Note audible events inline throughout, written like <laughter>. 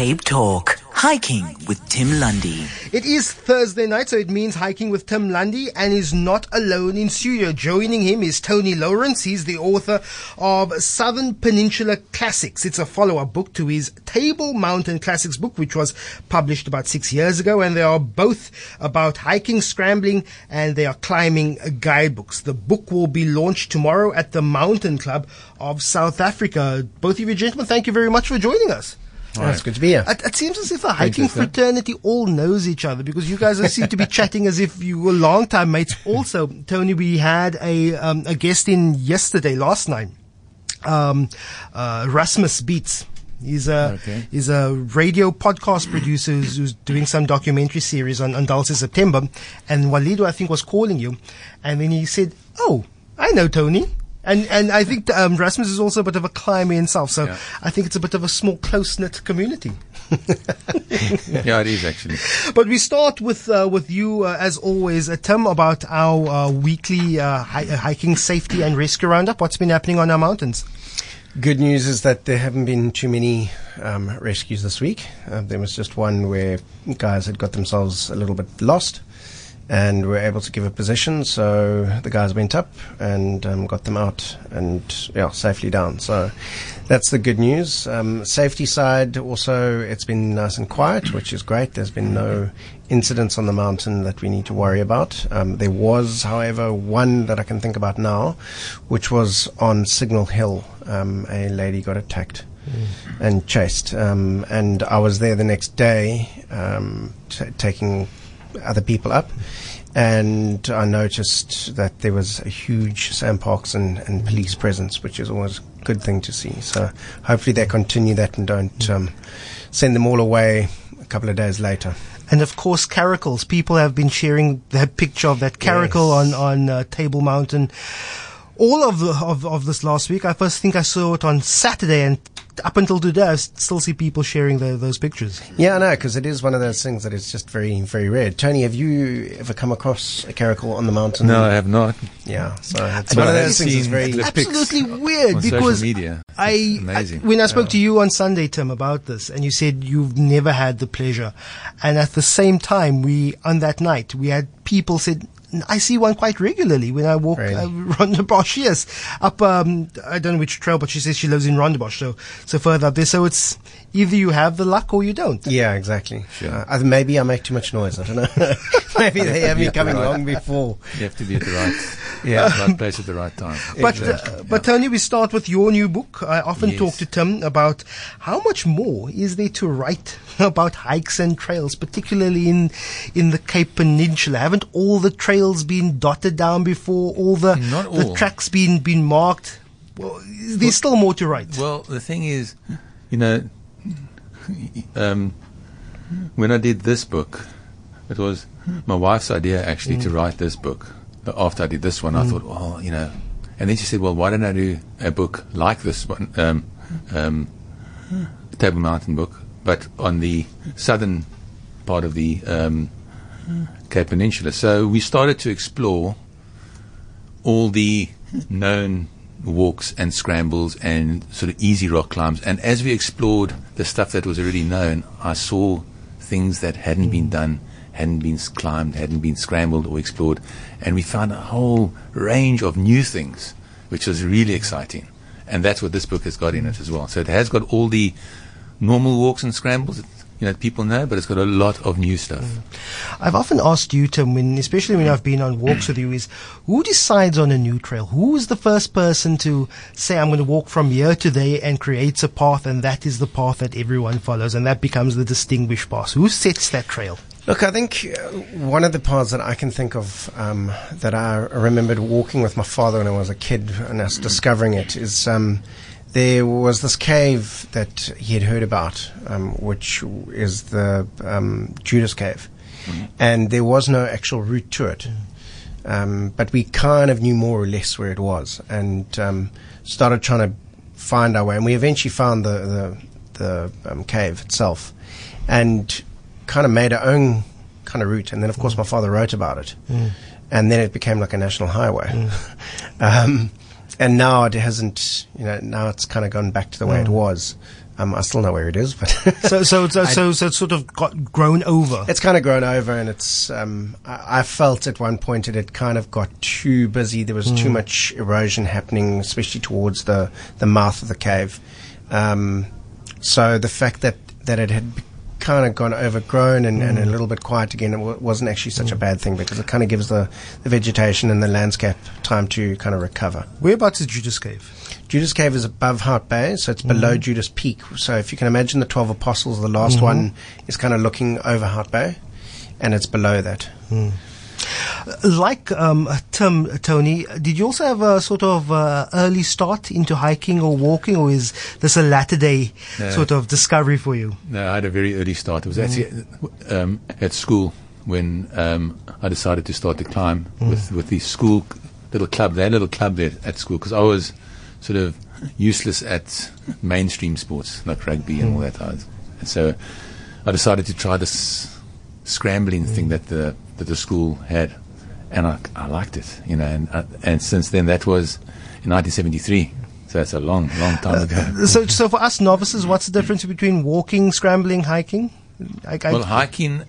Cape Talk. Hiking with Tim Lundy. It is Thursday night, so it means hiking with Tim Lundy, and he's not alone in studio. Joining him is Tony Lawrence. He's the author of Southern Peninsula Classics. It's a follow-up book to his Table Mountain Classics book, which was published about six years ago, and they are both about hiking, scrambling, and they are climbing guidebooks. The book will be launched tomorrow at the Mountain Club of South Africa. Both of you gentlemen, thank you very much for joining us. It's good to be here. It, it seems as if the hiking you, fraternity all knows each other because you guys seem to be <laughs> chatting as if you were long-time mates. Also, Tony, we had a um, a guest in yesterday, last night, um, uh, Rasmus Beats. He's a Okay. he's a radio podcast producer who's, who's doing some documentary series on on Dulcie September, and Walido I think was calling you, and then he said, "Oh, I know Tony." And and I think um, Rasmus is also a bit of a climber himself, so Yeah. I think it's a bit of a small, close knit community. <laughs> Yeah, it is actually. But we start with uh, with you uh, as always, uh, Tim, about our uh, weekly uh, hi- uh, hiking safety and rescue roundup. What's been happening on our mountains? Good news is that there haven't been too many um, rescues this week. Uh, there was just one where guys had got themselves a little bit lost and we were able to give a position. So the guys went up and um, got them out and yeah, safely down. So that's the good news. Um, safety side also, it's been nice and quiet, which is great. There's been no incidents on the mountain that we need to worry about. Um, there was, however, one that I can think about now, which was on Signal Hill. Um, a lady got attacked and chased, um, and I was there the next day um, t- taking other people up. And I noticed that there was a huge SANParks and, and police presence, which is always a good thing to see. So hopefully they continue that and don't um, send them all away a couple of days later. And of course, caracals. People have been sharing that picture of that caracal Yes. on on uh, Table Mountain. All of the of, of this last week, I first think I saw it on Saturday, and up until today, I still see people sharing the, those pictures. Yeah, I know, because it is one of those things that is just very, very rare. Tony, have you ever come across a caracal on the mountain? No, I have not. Yeah, so it's But one of those things that's very. Absolutely weird on because social media. I, I- when I spoke to you on Sunday, Tim, about this, and you said you've never had the pleasure, and at the same time, we on that night we had people said. I see one quite regularly when I walk Really? uh, <laughs> Rondebosch, yes. Up, um, I don't know which trail, but she says she lives in Rondebosch, so, so further up there. So it's either you have the luck or you don't. Yeah, exactly. Sure. Uh, maybe I make too much noise. I don't know. <laughs> maybe they have me coming right. long before. You have to be at the right, Yeah. The right place at the right time. <laughs> But, uh, but Tony, we start with your new book. I often Yes. talk to Tim about how much more is there to write <laughs> about hikes and trails, particularly in in the Cape Peninsula. Haven't all the trails been dotted down before? All the Not the tracks been been marked. Well, there's still more to write. Well, the thing is, you know, um, when I did this book, it was my wife's idea actually to write this book. But After I did this one, I thought, well, you know, and then she said, well, why don't I do a book like this one, um, um, Table Mountain book, but on the southern part of the um, Cape Peninsula. So we started to explore all the known walks and scrambles and sort of easy rock climbs. And as we explored the stuff that was already known, I saw things that hadn't been done, hadn't been climbed, hadn't been scrambled or explored. And we found a whole range of new things, which was really exciting. And that's what this book has got in it as well. So it has got all the normal walks and scrambles you know people know, but it's got a lot of new stuff. Mm. I've often asked you, Tim, when, especially when I've been on walks with you, is who decides on a new trail? Who is the first person to say, I'm going to walk from here to there and creates a path, and that is the path that everyone follows, and that becomes the distinguished path? Who sets that trail? Look, I think uh, one of the paths that I can think of um, that I remembered walking with my father when I was a kid and us discovering it is um, there was this cave that he had heard about, um, which is the um, Judas Cave. And there was no actual route to it. Um, but we kind of knew more or less where it was and um, started trying to find our way. And we eventually found the, the, the um, cave itself and kind of made our own kind of route. And then, of course, my father wrote about it. And then it became like a national highway. <laughs> um, and now it hasn't, you know, now it's kind of gone back to the way it was. Um, I still know where it is, but <laughs> So, so, so, so, so it's sort of got grown over. it's kind of grown over, and it's. Um, I, I felt at one point it had kind of got too busy. There was too much erosion happening, especially towards the the mouth of the cave. Um, so the fact that that it had kind of gone overgrown and, and a mm. little bit quiet again, it wasn't actually such a mm. bad thing because it kind of gives the, the vegetation and the landscape time to kind of recover. Whereabouts is Judas Cave? Judas Cave is above Hout Bay, so it's below mm. Judas Peak. So if you can imagine the 12 apostles, the last mm-hmm. one is kind of looking over Hout Bay, and it's below that. Like um, Tim, Tony, did you also have a sort of uh, early start into hiking or walking, or is this a latter day No. sort of discovery for you? No, I had a very early start. It was actually um, at school when um, I decided to start to climb with, with the school little club. They had a little club there at school because I was sort of useless at mainstream sports like rugby and all that. And so I decided to try this scrambling thing that the that the school had, and I, I liked it, you know. And uh, and since then, that was in 1973. So that's a long, long time uh, ago. Uh, so, so for us novices, what's the difference between walking, scrambling, hiking? I, I, Well, hiking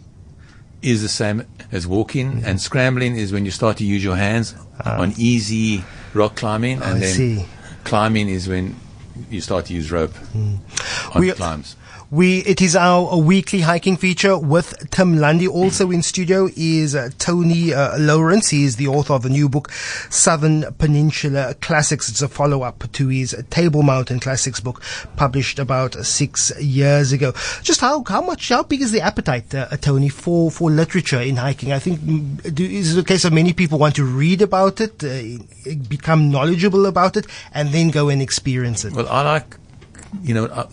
is the same as walking, mm-hmm. and scrambling is when you start to use your hands ah. on easy rock climbing, and I then see. climbing is when you start to use rope mm. on We- climbs. We it is our weekly hiking feature with Tim Lundy. Also in studio is uh, Tony uh, Lawrence. He is the author of the new book Southern Peninsula Classics. It's a follow up to his Table Mountain Classics book published about six years ago. Just how how much how big is the appetite, uh, Tony, for for literature in hiking? I think mm, do, is it a case of many people want to read about it, uh, become knowledgeable about it, and then go and experience it. Well, I like, you know, I,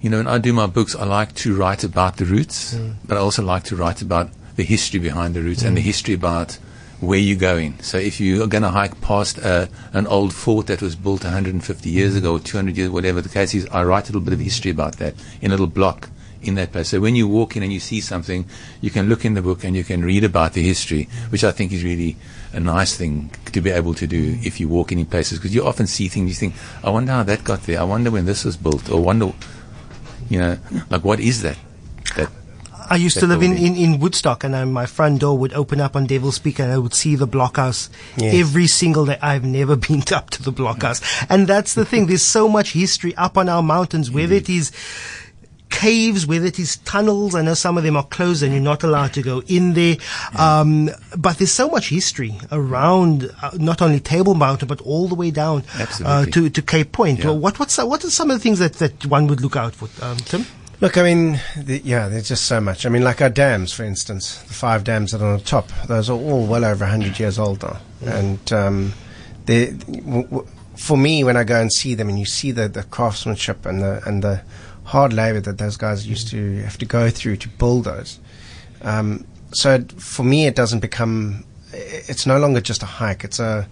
you know, when I do my books, I like to write about the routes, mm. but I also like to write about the history behind the routes and the mm. history about where you're going. So if you are going to hike past uh, an old fort that was built 150 years mm. ago or 200 years, whatever the case is, I write a little bit of history about that in a little block in that place. So when you walk in and you see something, you can look in the book and you can read about the history, which I think is really a nice thing to be able to do if you walk in in places because you often see things you think, I wonder how that got there. I wonder when this was built or wonder, you know, like what is that? That I used to live in, in, in Woodstock, and uh, my front door would open up on Devil's Peak, and I would see the blockhouse Yes. every single day. I've never <laughs> been up to the blockhouse, and that's the thing. There's so much history up on our mountains, whether it is caves, whether it is tunnels. I know some of them are closed, and you're not allowed to go in there. Um, but there's so much history around uh, not only Table Mountain, but all the way down uh, to to Cape Point. Yeah. Well, what what's what are some of the things that, that one would look out for, um, Tim? Look, I mean, the, yeah, there's just so much. I mean, like our dams, for instance, the five dams that are on the top, those are all well over 100 years old now. And um, they, w- w- for me, when I go and see them and you see the, the craftsmanship and the, and the hard labor that those guys used to have to go through to build those, um, so it, for me, it doesn't become, it's no longer just a hike. It's a,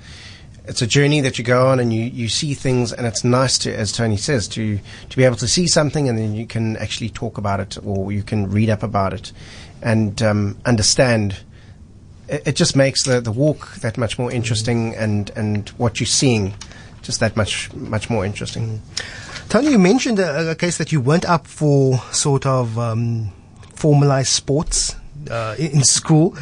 it's a journey that you go on and you, you see things and it's nice to as Tony says to to be able to see something and then you can actually talk about it or you can read up about it and um, understand it, it just makes the, the walk that much more interesting and, and what you're seeing just that much much more interesting. Tony, you mentioned a, a case that you weren't up for sort of um, formalized sports uh, in, school.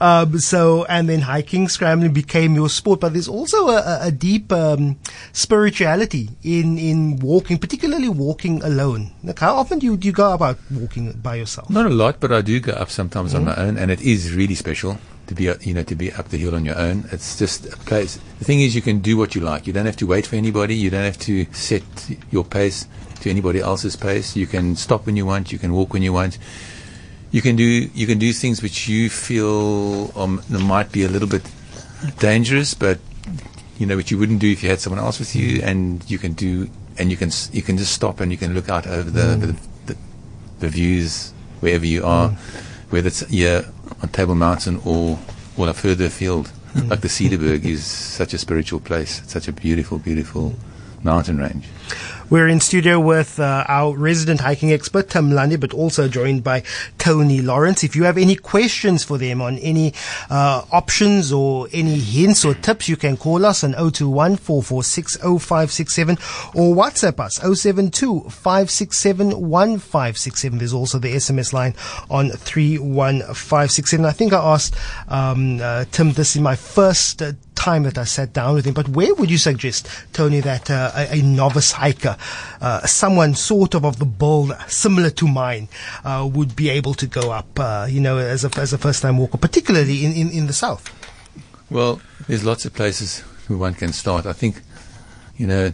Um, so, and then hiking, scrambling became your sport. But there's also a, a- deep um, spirituality in, in walking, particularly walking alone. Like how often do you, do you go about walking by yourself? Not a lot, but I do go up sometimes on my own, and it is really special to be, you know, to be up the hill on your own. It's just a place. The thing is, you can do what you like. You don't have to wait for anybody. You don't have to set your pace to anybody else's pace. You can stop when you want. You can walk when you want. You can do you can do things which you feel um, might be a little bit dangerous, but you know, which you wouldn't do if you had someone else with you, and you can do, and you can you can just stop and you can look out over the the, the, the views wherever you are, whether it's here on Table Mountain or or further afield. Hmm. Like the Cederberg is such a spiritual place. It's such a beautiful, beautiful mountain range. We're in studio with uh, our resident hiking expert, Tim Lundy, but also joined by Tony Lawrence. If you have any questions for them on any uh, options or any hints or tips, you can call us on 021 446 0567 or WhatsApp us 072 567 1567. There's also the SMS line on 31567. I think I asked um, uh, Tim this in my first uh, time that I sat down with him. But where would you suggest, Tony, that uh, a, a, novice hiker, uh, someone sort of of the build similar to mine, uh, would be able to go up, uh, you know, as a, as a first time walker, particularly in, in, in the south? Well, there's lots of places where one can start. I think, you know,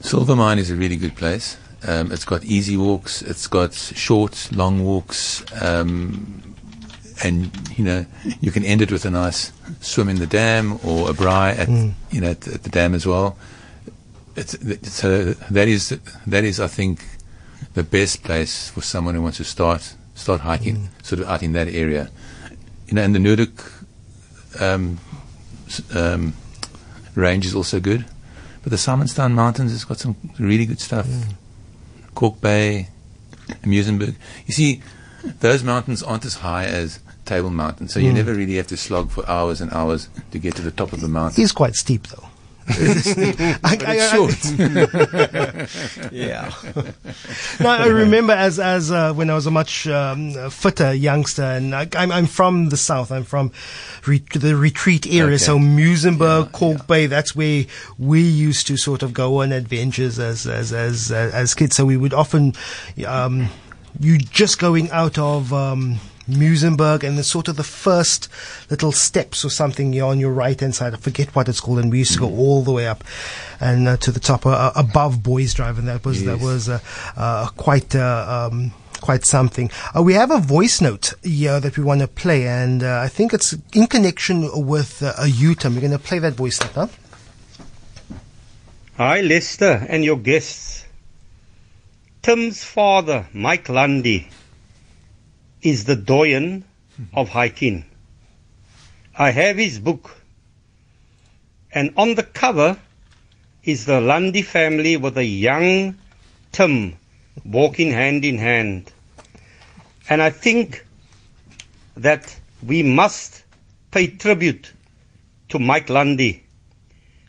Silvermine is a really good place. Um, it's got easy walks, it's got short, long walks. Um, and you know you can end it with a nice swim in the dam or a braai at mm. you know at, at, the dam as well. It's, so that is that is I think the best place for someone who wants to start start hiking mm. sort of out in that area. You know, and the Noordhoek um, um, range is also good, but the Simonstown Mountains has got some really good stuff. Mm. Kalk Bay, Muizenberg. You see, those mountains aren't as high as Table Mountain, so you mm. never really have to slog for hours and hours to get to the top of the mountain. He's quite steep, though. <laughs> <laughs> I, I, short. <laughs> yeah. now I remember as as uh, when I was a much um, fitter youngster, and I, am I'm from the south. I'm from re- the retreat area, okay. so Muizenberg, yeah, Kalk yeah. Bay. That's where we used to sort of go on adventures as as as as kids. So we would often, um, you just going out of. Um, Muizenberg, and it's sort of the first little steps or something you're on your right hand side. I forget what it's called, and we used to go all the way up and uh, to the top uh, above Boys Drive, and that was yes. that was uh, uh quite. Uh, um, quite something. Uh, we have a voice note here that we want to play, and I think it's in connection with a UTM. We're going to play that voice note, huh? Hi, Lester, and your guests. Tim's father, Mike Lundy, is the doyen of hiking. I have his book, and on the cover is the Lundy family with a young Tim walking hand in hand. And I think that we must pay tribute to Mike Lundy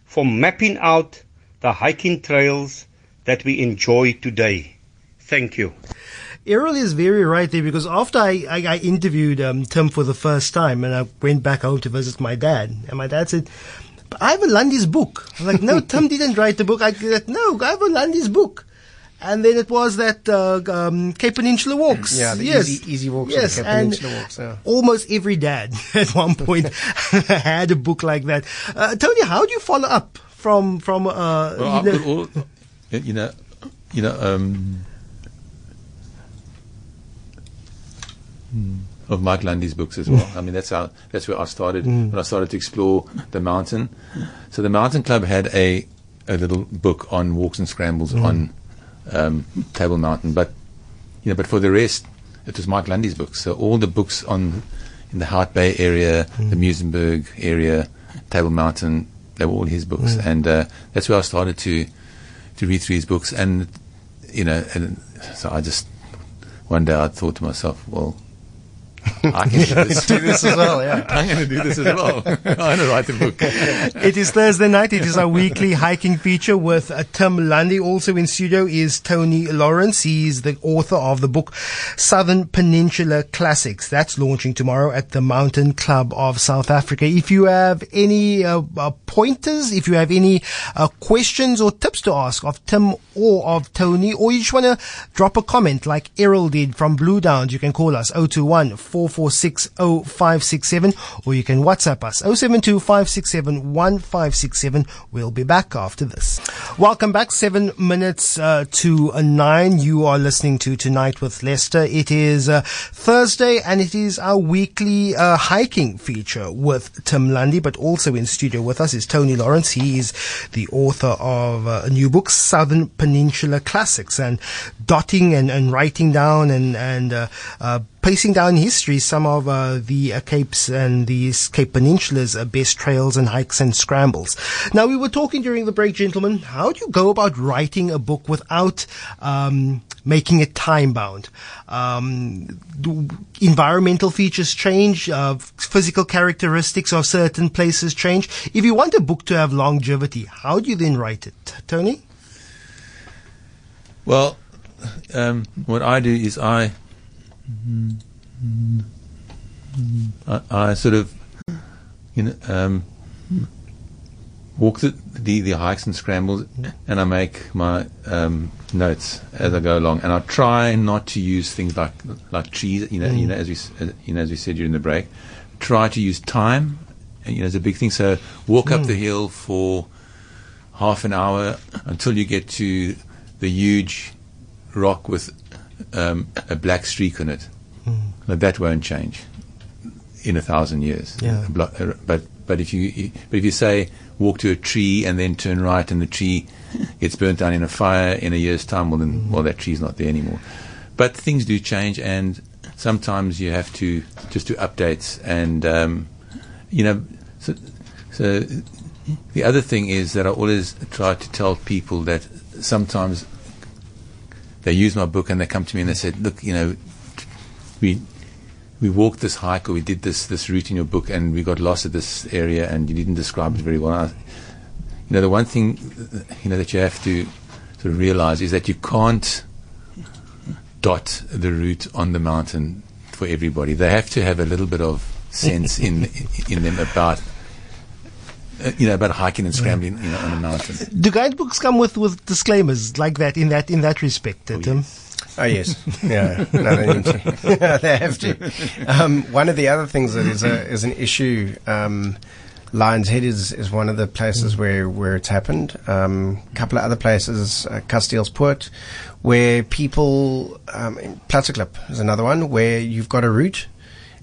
for mapping out the hiking trails that we enjoy today. Thank you. Errol is very right there because after I, I, I interviewed um, Tim for the first time and I went back home to visit my dad, and my dad said, I have a Lundy's book. I was like, no, <laughs> Tim didn't write the book. I said, no, I have a Lundy's book. And then it was that uh, um, Cape Peninsula walks. Yeah, the yes. easy, easy walks. Yes, Cape and Peninsula walks. Yeah. Almost every dad <laughs> at one point <laughs> had a book like that. Uh, Tony, how do you follow up from from? Uh, well, you, know, all, you know, you know, um, mm. of Mike Lundy's books as well. I mean, that's how that's where I started mm. when I started to explore the mountain. So the Mountain Club had a a little book on walks and scrambles mm. on um, Table Mountain, but you know, but for the rest, it was Mike Lundy's books. So all the books on in the Hout Bay area, mm. the Muizenberg area, Table Mountain, they were all his books, mm. and uh, that's where I started to to read through his books, and you know, and so I just one day I thought to myself, well, I can do this. do this as well, yeah. <laughs> I'm going to do this as well. <laughs> I'm going to write a book. <laughs> it is Thursday night. It is our weekly hiking feature with uh, Tim Lundy. Also in studio is Tony Lawrence. He's the author of the book Southern Peninsula Classics. That's launching tomorrow at the Mountain Club of South Africa. If you have any uh, uh, pointers, if you have any uh, questions or tips to ask of Tim or of Tony, or you just want to drop a comment like Errol did from Blue Downs, you can call us 021 04460567 or you can WhatsApp us 072 We'll be back after this. Welcome back. Seven minutes uh, to uh, nine. You are listening to Tonight with Lester. It is uh, Thursday and it is our weekly uh, hiking feature with Tim Lundy, but also in studio with us is Tony Lawrence. He is the author of uh, a new book, Southern Peninsula Classics, and dotting and, and writing down and, and uh, pacing down history some of uh, the uh, Capes and the Cape Peninsula's uh, best trails and hikes and scrambles. Now, we were talking during the break, gentlemen. How do you go about writing a book without um, making it time bound? Um, environmental features change, uh, physical characteristics of certain places change. If you want a book to have longevity, how do you then write it, Tony? Well, um, what I do is I, I, I sort of, you know, um, walk the, the, the hikes and scrambles, and I make my um, notes as I go along, and I try not to use things like like trees. You know, you know, as we s- uh, you know, as we said during the break, try to use time. You know, it's a big thing. So walk up the hill for half an hour until you get to the huge rock with um, a black streak on it. Now, that won't change in a thousand years. Yeah. Uh, But but if you but if you say walk to a tree and then turn right and the tree gets burnt down in a fire in a year's time, well then well that tree's not there anymore. But things do change, and sometimes you have to just do updates, and um, you know, so, so the other thing is that I always try to tell people that sometimes they use my book and they come to me and they said, "Look, you know, we we walked this hike or we did this this route in your book and we got lost at this area and you didn't describe it very well." I, you know, the one thing you know that you have to sort of realize is that you can't dot the route on the mountain for everybody. They have to have a little bit of sense in in them about. Uh, you know about hiking and scrambling, you know, on a mountain. Do guidebooks come with, with disclaimers like that in that in that respect, uh, Tim? Oh yes, yeah, no, they need to. <laughs> <laughs> they have to. Um, one of the other things that is a is an issue. Um, Lions Head is, is one of the places where, where it's happened. Um, a couple of other places, uh, Casteelspoort, where people, um, Platteklip is another one where you've got a route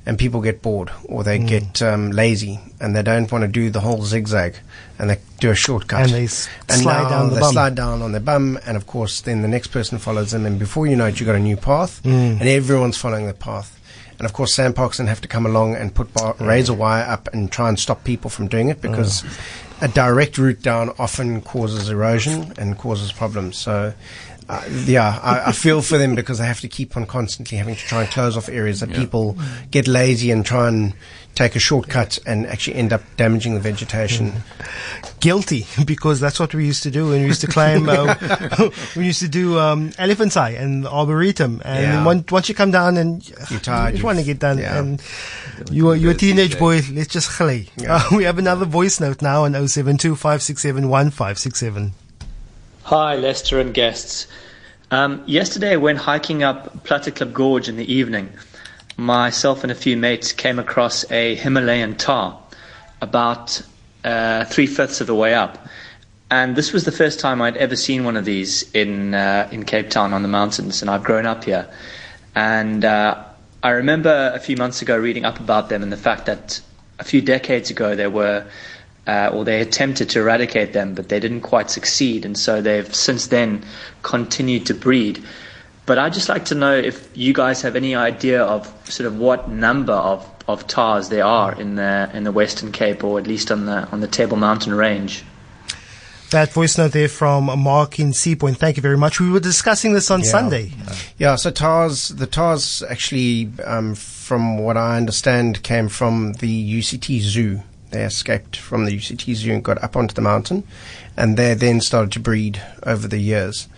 and people get bored or they get um, lazy and they don't want to do the whole zigzag and they do a shortcut And they s- slide down the they bum. slide down on their bum and of course then the next person follows them and before you know it you've got a new path Mm. and everyone's following the path and of course Sam Parkson have to come along and put bar- mm. razor wire up and try and stop people from doing it because mm. a direct route down often causes erosion and causes problems. So uh, yeah, I, I feel for them because they have to keep on constantly having to try and close off areas that people get lazy and try and take a shortcut and actually end up damaging the vegetation. Mm. Guilty, <laughs> because that's what we used to do when we used to climb. Uh, <laughs> we used to do um, Elephant's Eye and Arboretum, and Yeah. once, once you come down and You're tired, you you've- want to get done, yeah. and you're you're a teenage boy. exactly. Let's just chlay. <laughs> Uh, we have another voice note now on 072 567 Hi, Lester and guests. Um, yesterday, when hiking up Platteklip Gorge in the evening, myself and a few mates came across a Himalayan tahr about uh, three fifths of the way up. And this was the first time I'd ever seen one of these in, uh, in Cape Town on the mountains, and I've grown up here. And uh, I remember a few months ago reading up about them and the fact that a few decades ago they were uh, or they attempted to eradicate them, but they didn't quite succeed, and so they've since then continued to breed. But I'd just like to know if you guys have any idea of sort of what number of, of tahrs there are in the in the Western Cape, or at least on the on the Table Mountain range. That voice note there from Mark in Seapoint. Thank you very much. We were discussing this on Yeah. Sunday. Yeah, so tahrs, the tahrs actually, um, from what I understand, came from the UCT Zoo. They escaped from the UCT Zoo and got up onto the mountain, and they then started to breed over the years.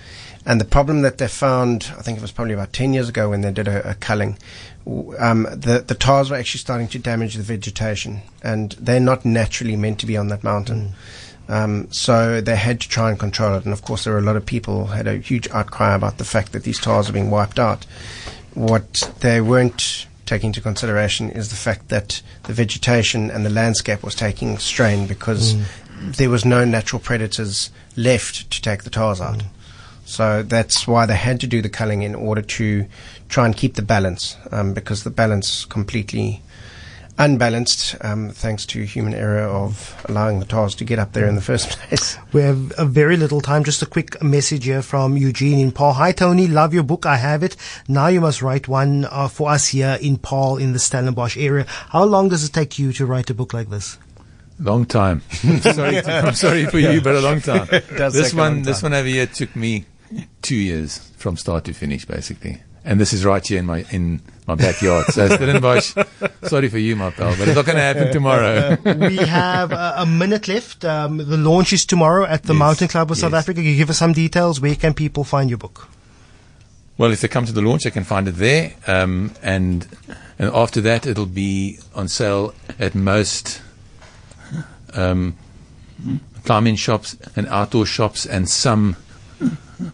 And the problem that they found, I think it was probably about 10 years ago when they did a, a culling, um, the, the tahrs were actually starting to damage the vegetation, and they're not naturally meant to be on that mountain. Um, so they had to try and control it. And of course, there were a lot of people had a huge outcry about the fact that these tahrs are being wiped out. What they weren't taking into consideration is the fact that the vegetation and the landscape was taking strain because there was no natural predators left to take the tahrs out. So that's why they had to do the culling in order to try and keep the balance, um, because the balance completely unbalanced, um, thanks to human error of allowing the tahrs to get up there in the first <laughs> place. We have a very little time. Just a quick message here from Eugene in Paarl. Hi, Tony. Love your book. I have it. Now you must write one uh, for us here in Paarl in the Stellenbosch area. How long does it take you to write a book like this? Long time. <laughs> sorry, to, I'm sorry for you, but a long time. <laughs> This take a long one, this one over here took me two years from start to finish, basically. And this is right here in my in my backyard. So Stellenbosch, <laughs> sorry for you, my pal, but it's not going to happen tomorrow. <laughs> we have a, a minute left. Um, the launch is tomorrow at the Yes, Mountain Club of South. Africa. Can you give us some details? Where can people find your book? Well, if they come to the launch, they can find it there, um, and and after that, it'll be on sale at most um, climbing shops and outdoor shops, and some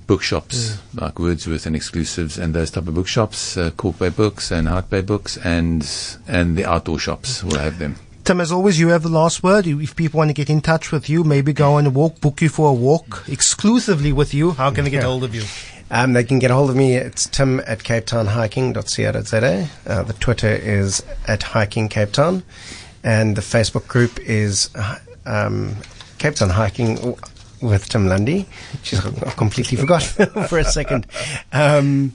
bookshops like Wordsworth and Exclusives and those type of bookshops, uh, Kalk Bay Books and Hout Bay Books, and and the outdoor shops will have them. Tim, as always, you have the last word. If people want to get in touch with you, maybe go on a walk, book you for a walk exclusively with you, how can they get hold of you? Um, they can get a hold of me. It's tim at capetownhiking.co.za. Uh, the Twitter is at hiking Cape Town. And the Facebook group is uh, um, Cape Town Hiking with Tim Lundy. She's completely forgot <laughs> for a second. Um,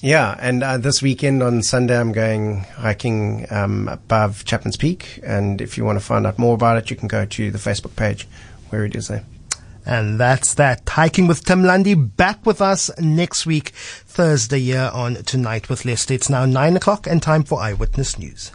yeah, and uh, this weekend on Sunday, I'm going hiking um, above Chapman's Peak. And if you want to find out more about it, you can go to the Facebook page where it is there. And that's that. Hiking with Tim Lundy back with us next week, Thursday here on Tonight with Lester. It's now nine o'clock and time for Eyewitness News.